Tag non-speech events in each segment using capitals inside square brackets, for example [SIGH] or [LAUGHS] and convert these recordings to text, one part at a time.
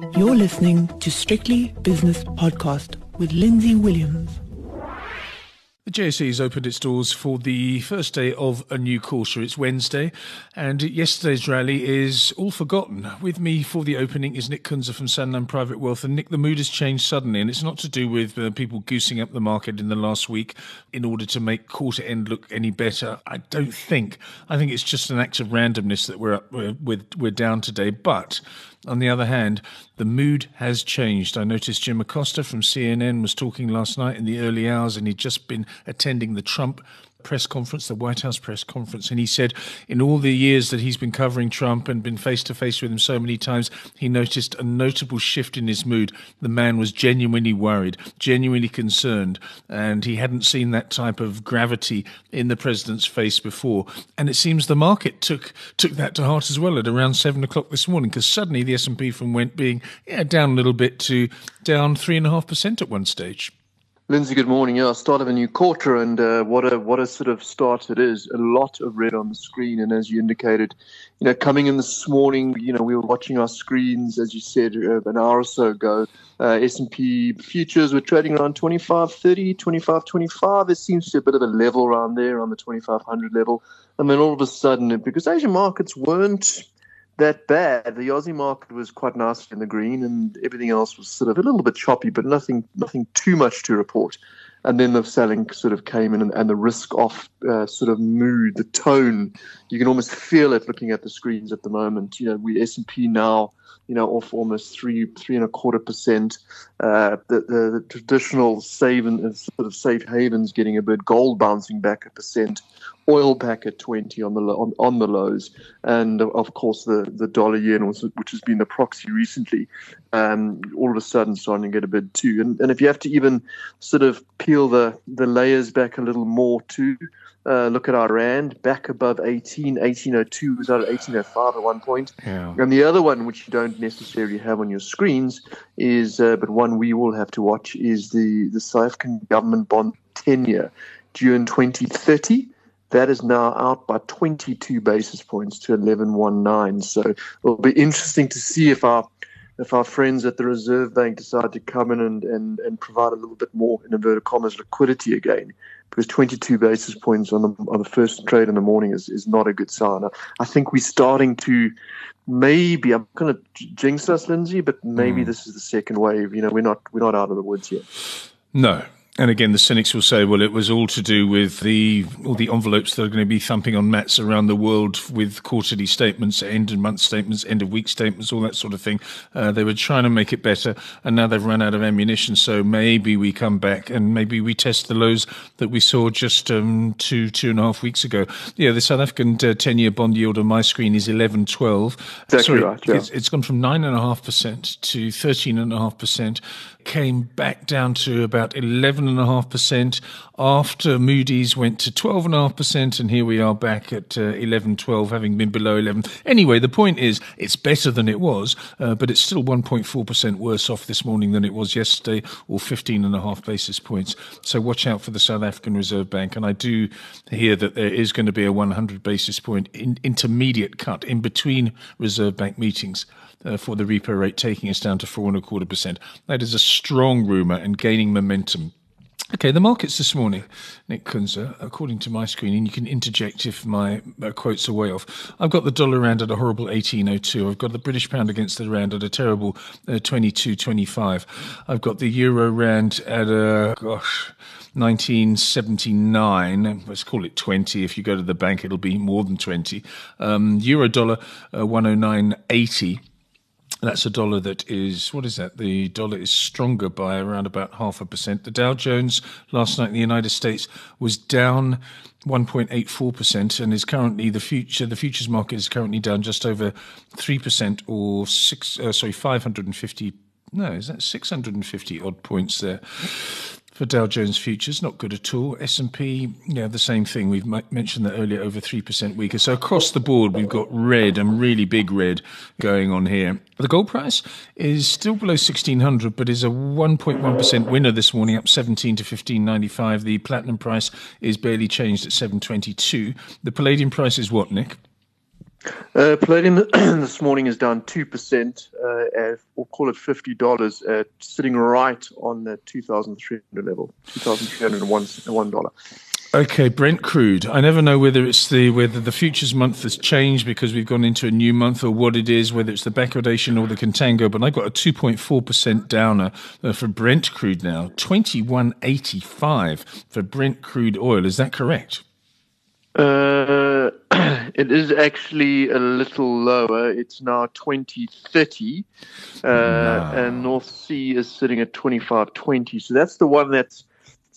You're listening to Strictly Business Podcast with Lindsay Williams. The JSE has opened its doors for the first day of a new quarter. It's Wednesday, and yesterday's rally is all forgotten. With me for the opening is Nick Kunze from Sanlam Private Wealth. And Nick, the mood has changed suddenly, and it's not to do with uh, people goosing up the market in the last week in order to make quarter end look any better. I don't think. I think it's just an act of randomness that we're up, we're, we're, we're down today. But on the other hand, the mood has changed. I noticed Jim Acosta from CNN was talking last night in the early hours, and he'd just been attending the Trump press conference, the White House press conference, and he said in all the years that he's been covering Trump and been face to face with him so many times, he noticed a notable shift in his mood. The man was genuinely worried, genuinely concerned, and he hadn't seen that type of gravity in the president's face before. And it seems the market took took that to heart as well at around seven o'clock this morning, because suddenly the S and P from went being yeah, down a little bit to down three and a half percent at one stage. Lindsay, good morning. Yeah, start of a new quarter, and uh, what a what a sort of start it is. A lot of red on the screen, and as you indicated, you know, coming in this morning, you know, we were watching our screens, as you said, uh, an hour or so ago. Uh, S&P futures were trading around 25, 30, 25, 25. It seems to be a bit of a level around there on the 2500 level. And then all of a sudden, because Asian markets weren't that bad. The Aussie market was quite nice in the green, and everything else was sort of a little bit choppy, but nothing nothing too much to report. And then the selling sort of came in, and, and the risk off uh, sort of mood, the tone, you can almost feel it looking at the screens at the moment. You know, we S and P now, you know, off almost three three and a quarter percent. Uh, the, the, traditional save and sort of safe havens getting a bit, gold bouncing back a percent oil back at 20 on the on, on the lows, and of course the the dollar yen, which has been the proxy recently, um, all of a sudden starting to get a bit too. And, and if you have to even sort of peel the the layers back a little more too. Uh, look at our rand back above 18 1802 was out at 1805 at one point yeah. and the other one which you don't necessarily have on your screens is uh, but one we will have to watch is the the south african government bond 10 year due in 2030 that is now out by 22 basis points to 11.19. So it'll be interesting to see if our if our friends at the Reserve Bank decide to come in and, and, and provide a little bit more, in inverted commas, liquidity again, because 22 basis points on the, on the first trade in the morning is, is not a good sign. I think we're starting to maybe, I'm going to jinx us, Lindsay, but maybe mm. this is the second wave. You know, we're not, we're not out of the woods yet. No, and again, the cynics will say, well, it was all to do with the all the envelopes that are going to be thumping on mats around the world with quarterly statements, end of month statements, end of week statements, all that sort of thing. Uh, they were trying to make it better, and now they've run out of ammunition. So maybe we come back and maybe we test the lows that we saw just um, two two and a half weeks ago. Yeah, the South African uh, ten-year bond yield on my screen is eleven twelve. Exactly Sorry, right. Yeah. It's, it's gone from nine and a half percent to thirteen and a half percent came back down to about 11.5% after Moody's went to 12.5%, and here we are back at uh, 11, 12, having been below 11. Anyway, the point is, it's better than it was, uh, but it's still 1.4% worse off this morning than it was yesterday, or 15.5 basis points. So watch out for the South African Reserve Bank. And I do hear that there is going to be a 100 basis point in, intermediate cut in between Reserve Bank meetings uh, for the repo rate, taking us down to four and a quarter percent. That is a strong rumour and gaining momentum. Okay, the markets this morning, Nick Kunze, according to my screen, and you can interject if my uh, quotes are way off. I've got the dollar rand at a horrible 18.02. I've got the British pound against the rand at a terrible uh, 22.25. I've got the euro rand at a, gosh, 1979. Let's call it 20. If you go to the bank, it'll be more than 20. Um, euro dollar uh, 109.80. That's a dollar that is, what is that? The dollar is stronger by around about half a percent. The Dow Jones last night in the United States was down 1.84% and is currently the future, the futures market is currently down just over 3% or six, uh, sorry, 550, no, is that 650 odd points there? For Dow Jones futures, not good at all. S&P, yeah, the same thing. We've mentioned that earlier, over 3% weaker. So across the board, we've got red and really big red going on here. The gold price is still below 1600, but is a 1.1% winner this morning, up 17 to 1595. The platinum price is barely changed at 722. The palladium price is what, Nick? Uh, palladium [CLEARS THROAT] this morning is down 2%, uh, at, we'll call it $50, uh, sitting right on the 2,300 level, $2,301. Okay, Brent crude. I never know whether it's the whether the futures month has changed because we've gone into a new month or what it is, whether it's the backwardation or the contango. But I got a two point four percent downer uh, for Brent crude now, twenty one eighty five for Brent crude oil. Is that correct? Uh, it is actually a little lower. It's now 2030, uh, no. and North Sea is sitting at 2520. So that's the one that's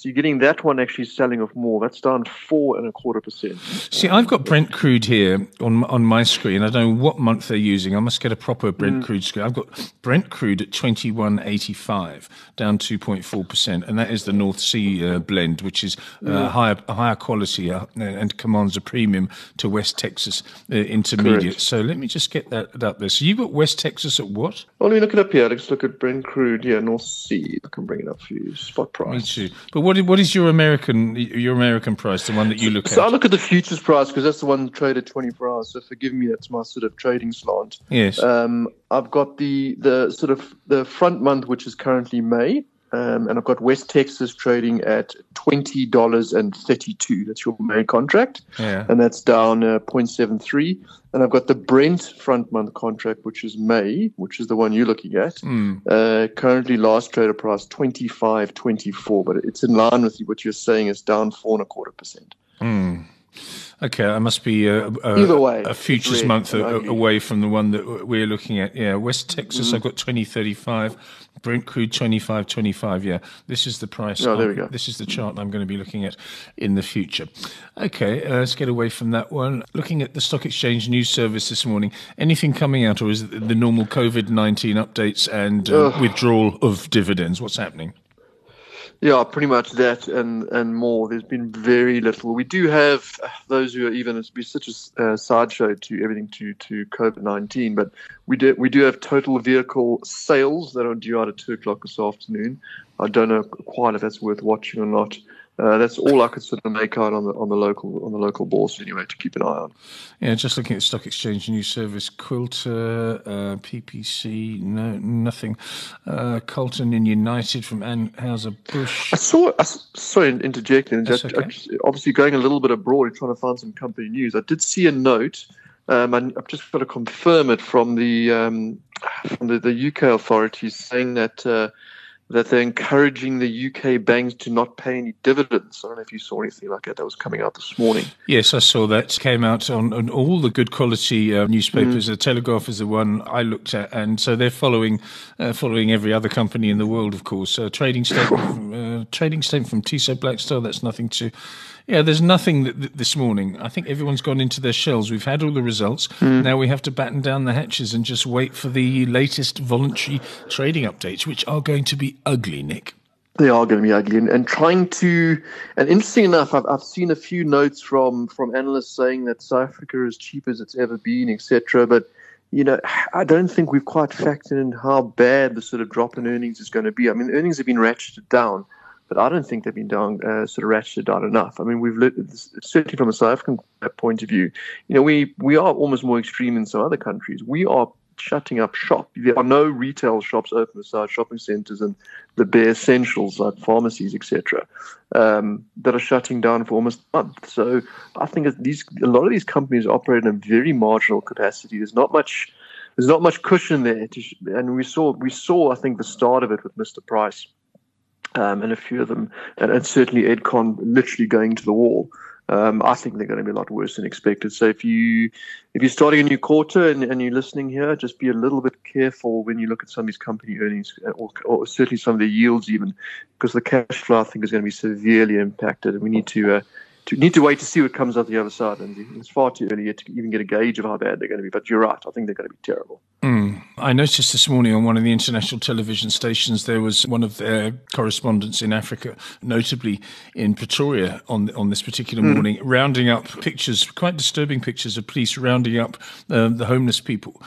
so you're getting that one actually selling off more. That's down four and a quarter percent. See, I've got Brent crude here on on my screen. I don't know what month they're using. I must get a proper Brent mm. crude screen. I've got Brent crude at twenty one eighty five, down two point four percent, and that is the North Sea uh, blend, which is uh, mm. higher higher quality uh, and commands a premium to West Texas uh, Intermediate. Correct. So let me just get that up there. So you've got West Texas at what? Well, let me look it up here. Let's look at Brent crude. Yeah, North Sea. I can bring it up for you. Spot price. Me too. But what what is your American your American price, the one that you look so at? I look at the futures price because that's the one traded 24 hours. So forgive me, that's my sort of trading slant. Yes. Um, I've got the the sort of the front month, which is currently May. Um, and I've got West Texas trading at twenty dollars and thirty-two. That's your main contract, yeah. and that's down uh, 0.73. And I've got the Brent front month contract, which is May, which is the one you're looking at. Mm. Uh, currently, last trader price twenty-five twenty-four, but it's in line with what you're saying. It's down four and a quarter percent. Mm. Okay, I must be a, a, Either way, a futures month away from the one that we're looking at. Yeah, West Texas, mm-hmm. I've got 2035, Brent crude 2525. Yeah, this is the price. Oh, there we go. This is the chart I'm going to be looking at in the future. Okay, uh, let's get away from that one. Looking at the Stock Exchange News Service this morning, anything coming out, or is it the normal COVID 19 updates and uh, withdrawal of dividends? What's happening? Yeah, pretty much that and, and more. There's been very little. We do have those who are even it's be such a uh, sideshow to everything to to COVID nineteen, but we do we do have total vehicle sales that are due out at two o'clock this afternoon. I don't know quite if that's worth watching or not. Uh, that's all I could sort of make out on the on the local on the local bourse anyway to keep an eye on. Yeah, just looking at stock exchange news service, Quilter, uh, PPC, no nothing. Uh, Colton and United from Anheuser Busch. I saw. I sorry, interjecting. Just, okay. obviously, going a little bit abroad, trying to find some company news. I did see a note. Um, I've just got to confirm it from the um, from the, the UK authorities saying that uh, that they're encouraging the UK banks to not pay any dividends. I don't know if you saw anything like that. That was coming out this morning. Yes, I saw that. came out on, on all the good quality uh, newspapers. Mm. The Telegraph is the one I looked at, and so they're following uh, following every other company in the world, of course. Uh, trading statement, [LAUGHS] from, uh, trading statement from TSO Blackstone. That's nothing to yeah, there's nothing that, this morning. I think everyone's gone into their shells. We've had all the results. Mm. Now we have to batten down the hatches and just wait for the latest voluntary trading updates, which are going to be ugly, Nick. They are going to be ugly, and, and trying to. And interesting enough, I've, I've seen a few notes from from analysts saying that South Africa is cheap as it's ever been, etc. But you know, I don't think we've quite factored in how bad the sort of drop in earnings is going to be. I mean, earnings have been ratcheted down but I don't think they've been down uh, sort of ratcheted down enough. I mean, we've looked, certainly from a South African point of view, you know, we we are almost more extreme in some other countries. We are shutting up shop. There are no retail shops open beside shopping centres and the bare essentials like pharmacies, etc., um, that are shutting down for almost a month. So I think these a lot of these companies operate in a very marginal capacity. There's not much. There's not much cushion there, to, and we saw we saw I think the start of it with Mr. Price um, and a few of them, and, and, certainly Edcon literally going to the wall. Um, I think they're going to be a lot worse than expected. So if you if you're starting a new quarter and, and, you're listening here, just be a little bit careful when you look at some of these company earnings, uh, or, or certainly some of the yields, even because the cash flow I think is going to be severely impacted, and we need to. Uh, to, need to wait to see what comes out the other side. And it's far too early to even get a gauge of how bad they're going to be. But you're right. I think they're going to be terrible. Mm. I noticed this morning on one of the international television stations there was one of their correspondents in Africa, notably in Pretoria, on on this particular mm. morning, rounding up pictures, quite disturbing pictures of police rounding up um, the homeless people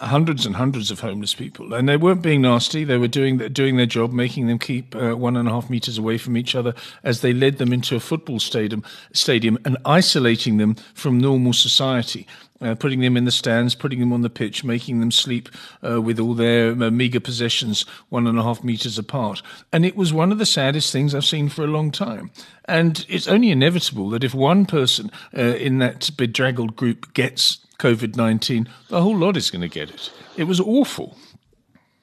hundreds and hundreds of homeless people, and they weren't being nasty. They were doing doing their job, making them keep uh, one and a half meters away from each other as they led them into a football stadium, stadium, and isolating them from normal society. Uh, putting them in the stands, putting them on the pitch, making them sleep uh, with all their uh, meager possessions one and a half meters apart. And it was one of the saddest things I've seen for a long time. And it's only inevitable that if one person uh, in that bedraggled group gets COVID 19, the whole lot is going to get it. It was awful.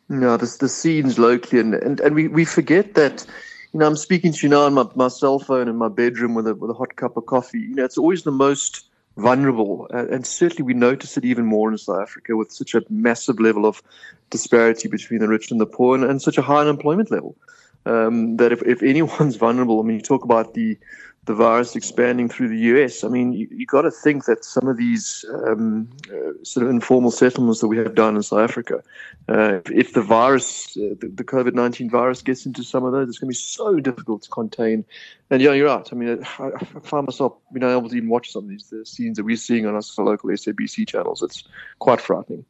No, the, the scenes locally, and, and, and we, we forget that you know, I'm speaking to you now on my, my cell phone in my bedroom with a with a hot cup of coffee. You know, it's always the most vulnerable. Uh, and certainly we notice it even more in South Africa with such a massive level of disparity between the rich and the poor and, and such a high unemployment level. Um, that if, if anyone's [LAUGHS] vulnerable, I mean, you talk about the the virus expanding through the US. I mean, you, you got to think that some of these um, uh, sort of informal settlements that we have done in South Africa, uh, if the virus, uh, the, the COVID 19 virus gets into some of those, it's going to be so difficult to contain. And yeah, you're right. I mean, I, I find myself being able to even watch some of these the scenes that we're seeing on our local SABC channels. It's quite frightening.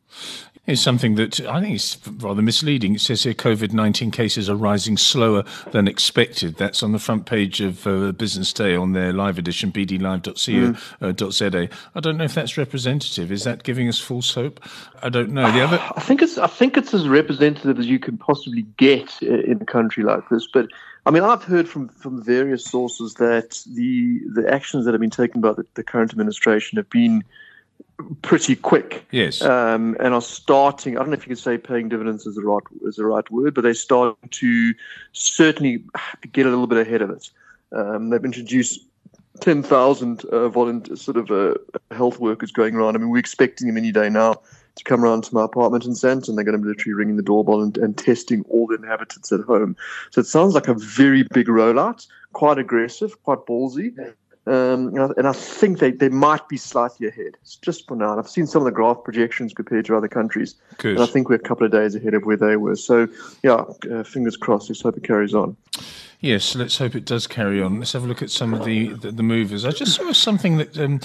It's something that I think is rather misleading. It says here COVID 19 cases are rising slower than expected. That's on the front page of uh, Business Day on their live edition, bdlive.co.za. Mm. Uh, I don't know if that's representative. Is that giving us false hope? I don't know. The other, I think it's I think it's as representative as you can possibly get in a country like this. But I mean, I've heard from, from various sources that the the actions that have been taken by the, the current administration have been pretty quick. Yes. Um, and are starting. I don't know if you can say paying dividends is the right is the right word, but they're starting to certainly get a little bit ahead of it. Um, they've introduced 10,000 uh, volunteer sort of uh, health workers going around. I mean, we're expecting them any day now to come around to my apartment in Sandton. They're going to be literally ringing the doorbell and, and testing all the inhabitants at home. So it sounds like a very big rollout, quite aggressive, quite ballsy. Um, and, I, and, I, think they, they might be slightly ahead. It's just for now. And I've seen some of the graph projections compared to other countries. Good. And I think we're a couple of days ahead of where they were. So, yeah, uh, fingers crossed. Let's hope it carries on. Yes, let's hope it does carry on. Let's have a look at some of the, the, the movers. I just saw something that um,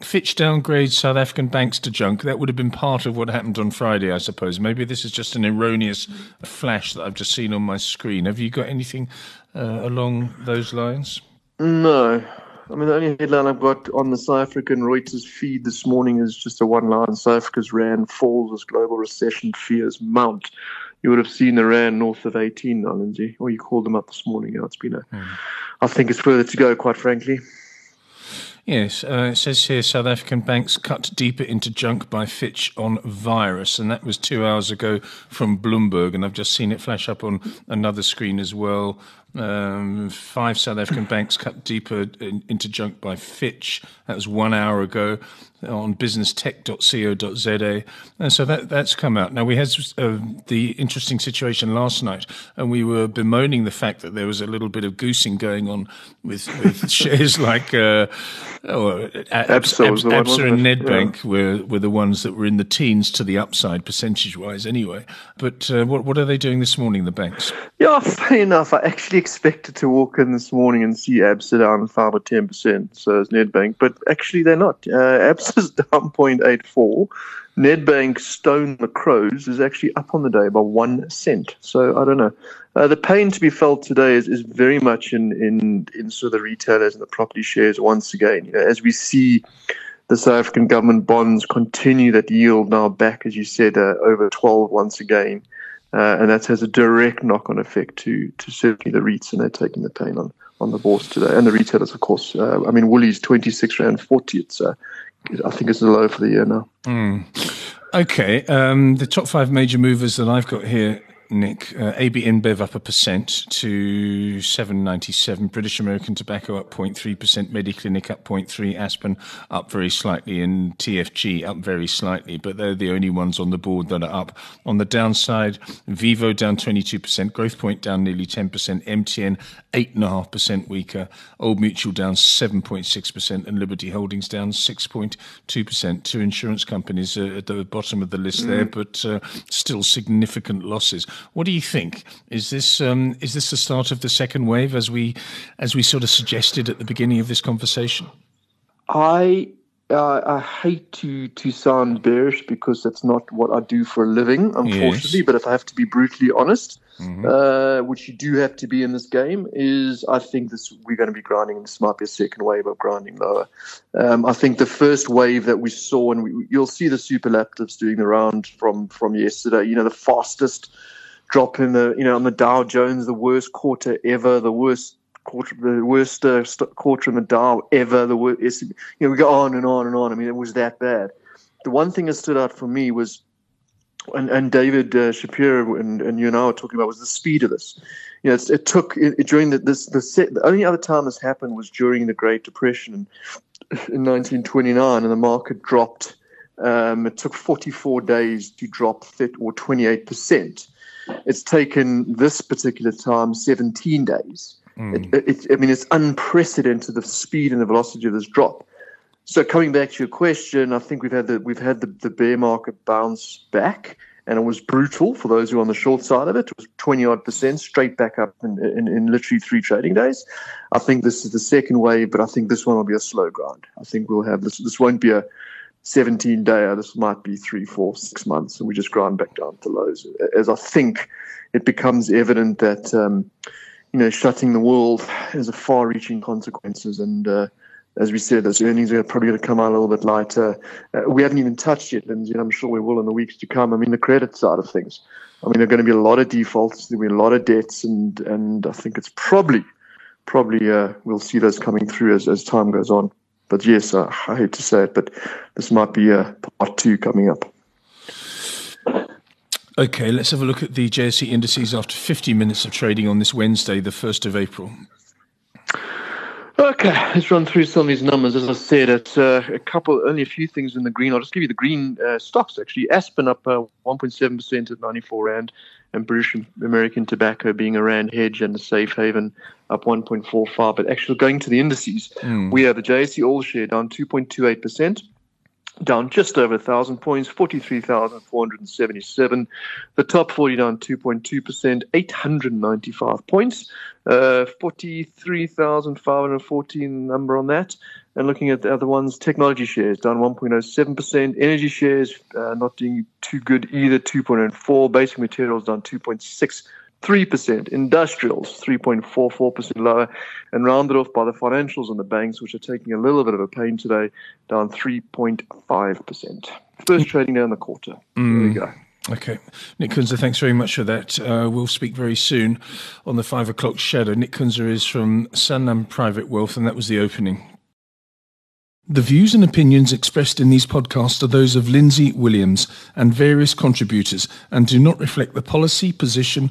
Fitch downgrades South African banks to junk. That would have been part of what happened on Friday, I suppose. Maybe this is just an erroneous flash that I've just seen on my screen. Have you got anything uh, along those lines? No. I mean, the only headline I've got on the South African Reuters feed this morning is just a one line South Africa's RAND falls as global recession fears mount. You would have seen the RAND north of 18 now, Lindsay. Or you called them up this morning. Know, it's been a, mm. I think it's further to go, quite frankly. Yes, uh, it says here South African banks cut deeper into junk by Fitch on virus, and that was two hours ago from Bloomberg, and I've just seen it flash up on another screen as well. Um, five South African banks cut deeper in, into junk by Fitch. That was one hour ago on businesstech.co.za. And so that, that's come out. Now, we had uh, the interesting situation last night, and we were bemoaning the fact that there was a little bit of goosing going on with, with [LAUGHS] shares like uh, oh, Absa, Absa, Absa and Nedbank yeah. were, were the ones that were in the teens to the upside, percentage wise, anyway. But uh, what, what are they doing this morning, the banks? Yeah, funny enough, I actually expected to walk in this morning and see Absa down 5 or 10%, so is Nedbank, but actually they're not. Uh, Absa is [LAUGHS] down 0.84. Nedbank Stone Macros is actually up on the day by one cent. So I don't know. Uh, the pain to be felt today is, is very much in, in, in sort of the retailers and the property shares once again. You know, as we see the South African government bonds continue that yield now back, as you said, uh, over 12 once again. Uh, and that has a direct knock-on effect to to certainly the REITs, and they're taking the pain on on the bourse today, and the retailers, of course. Uh, I mean, Woolies twenty six rand forty. It's uh, I think it's the low for the year now. Mm. Okay, um, the top five major movers that I've got here Nick. Uh, AB InBev up a percent to 797. British American Tobacco up 0.3%. Mediclinic up 0.3. Aspen up very slightly. And TFG up very slightly. But they're the only ones on the board that are up. On the downside, Vivo down 22%. Growthpoint down nearly 10%. MTN 8.5% weaker. Old Mutual down 7.6%. And Liberty Holdings down 6.2%. Two insurance companies at the bottom of the list mm. there, but uh, still significant losses. What do you think? Is this um, is this the start of the second wave, as we as we sort of suggested at the beginning of this conversation? I uh, I hate to to sound bearish because that's not what I do for a living, unfortunately. Yes. But if I have to be brutally honest, mm-hmm. uh, which you do have to be in this game, is I think this we're going to be grinding. And this might be a second wave of grinding lower. Um, I think the first wave that we saw, and we, you'll see the super superlatives doing the round from from yesterday. You know, the fastest drop in the you know on the Dow Jones, the worst quarter ever, the worst quarter, the worst uh, quarter in the Dow ever. The worst, you know, we go on and on and on. I mean, it was that bad. The one thing that stood out for me was, and, and David uh, Shapiro and, and you and I were talking about was the speed of this. You know, it took it, during the, this the, set, the only other time this happened was during the Great Depression in, in 1929, and the market dropped. Um, it took 44 days to drop 30 or 28 percent. It's taken this particular time 17 days. Mm. It, it, I mean, it's unprecedented the speed and the velocity of this drop. So coming back to your question, I think we've had the we've had the, the bear market bounce back, and it was brutal for those who are on the short side of it. It was twenty odd percent straight back up in, in, in literally three trading days. I think this is the second wave, but I think this one will be a slow grind. I think we'll have this. This won't be a 17 day. This might be three, four, six months, and we just grind back down to lows. As I think it becomes evident that um, you know, shutting the world has a far-reaching consequences. And uh, as we said, those earnings are probably going to come out a little bit lighter. Uh, we haven't even touched yet, Lindsay, and I'm sure we will in the weeks to come. I mean, the credit side of things. I mean, there are going to be a lot of defaults. There'll be a lot of debts, and and I think it's probably, probably uh, we'll see those coming through as, as time goes on. But yes, I, I hate to say it, but this might be a part two coming up. Okay, let's have a look at the JSE indices after 50 minutes of trading on this Wednesday, the 1st of April. Okay, let's run through some of these numbers. As I said, it's uh, a couple, only a few things in the green. I'll just give you the green uh, stocks actually. Aspen up uh, 1.7% at 94 Rand, and British American Tobacco being a Rand hedge and a safe haven up 1.45. But actually, going to the indices, mm. we have the JSE All Share down 2.28% down just over 1,000 points, 43,477. The top 40 down 2.2%, 895 points, uh, 43,514 number on that. And looking at the other ones, technology shares down 1.07%, energy shares uh, not doing too good either, 2.04, basic materials down 2.6 3%, industrials 3.44% lower, and rounded off by the financials and the banks, which are taking a little bit of a pain today, down 3.5%. First trading down the quarter. Mm. There we go. Okay. Nick Kunze, thanks very much for that. Uh, we'll speak very soon on the five o'clock shadow. Nick Kunze is from Sanlam Private Wealth, and that was the opening. The views and opinions expressed in these podcasts are those of Lindsay Williams and various contributors and do not reflect the policy, position,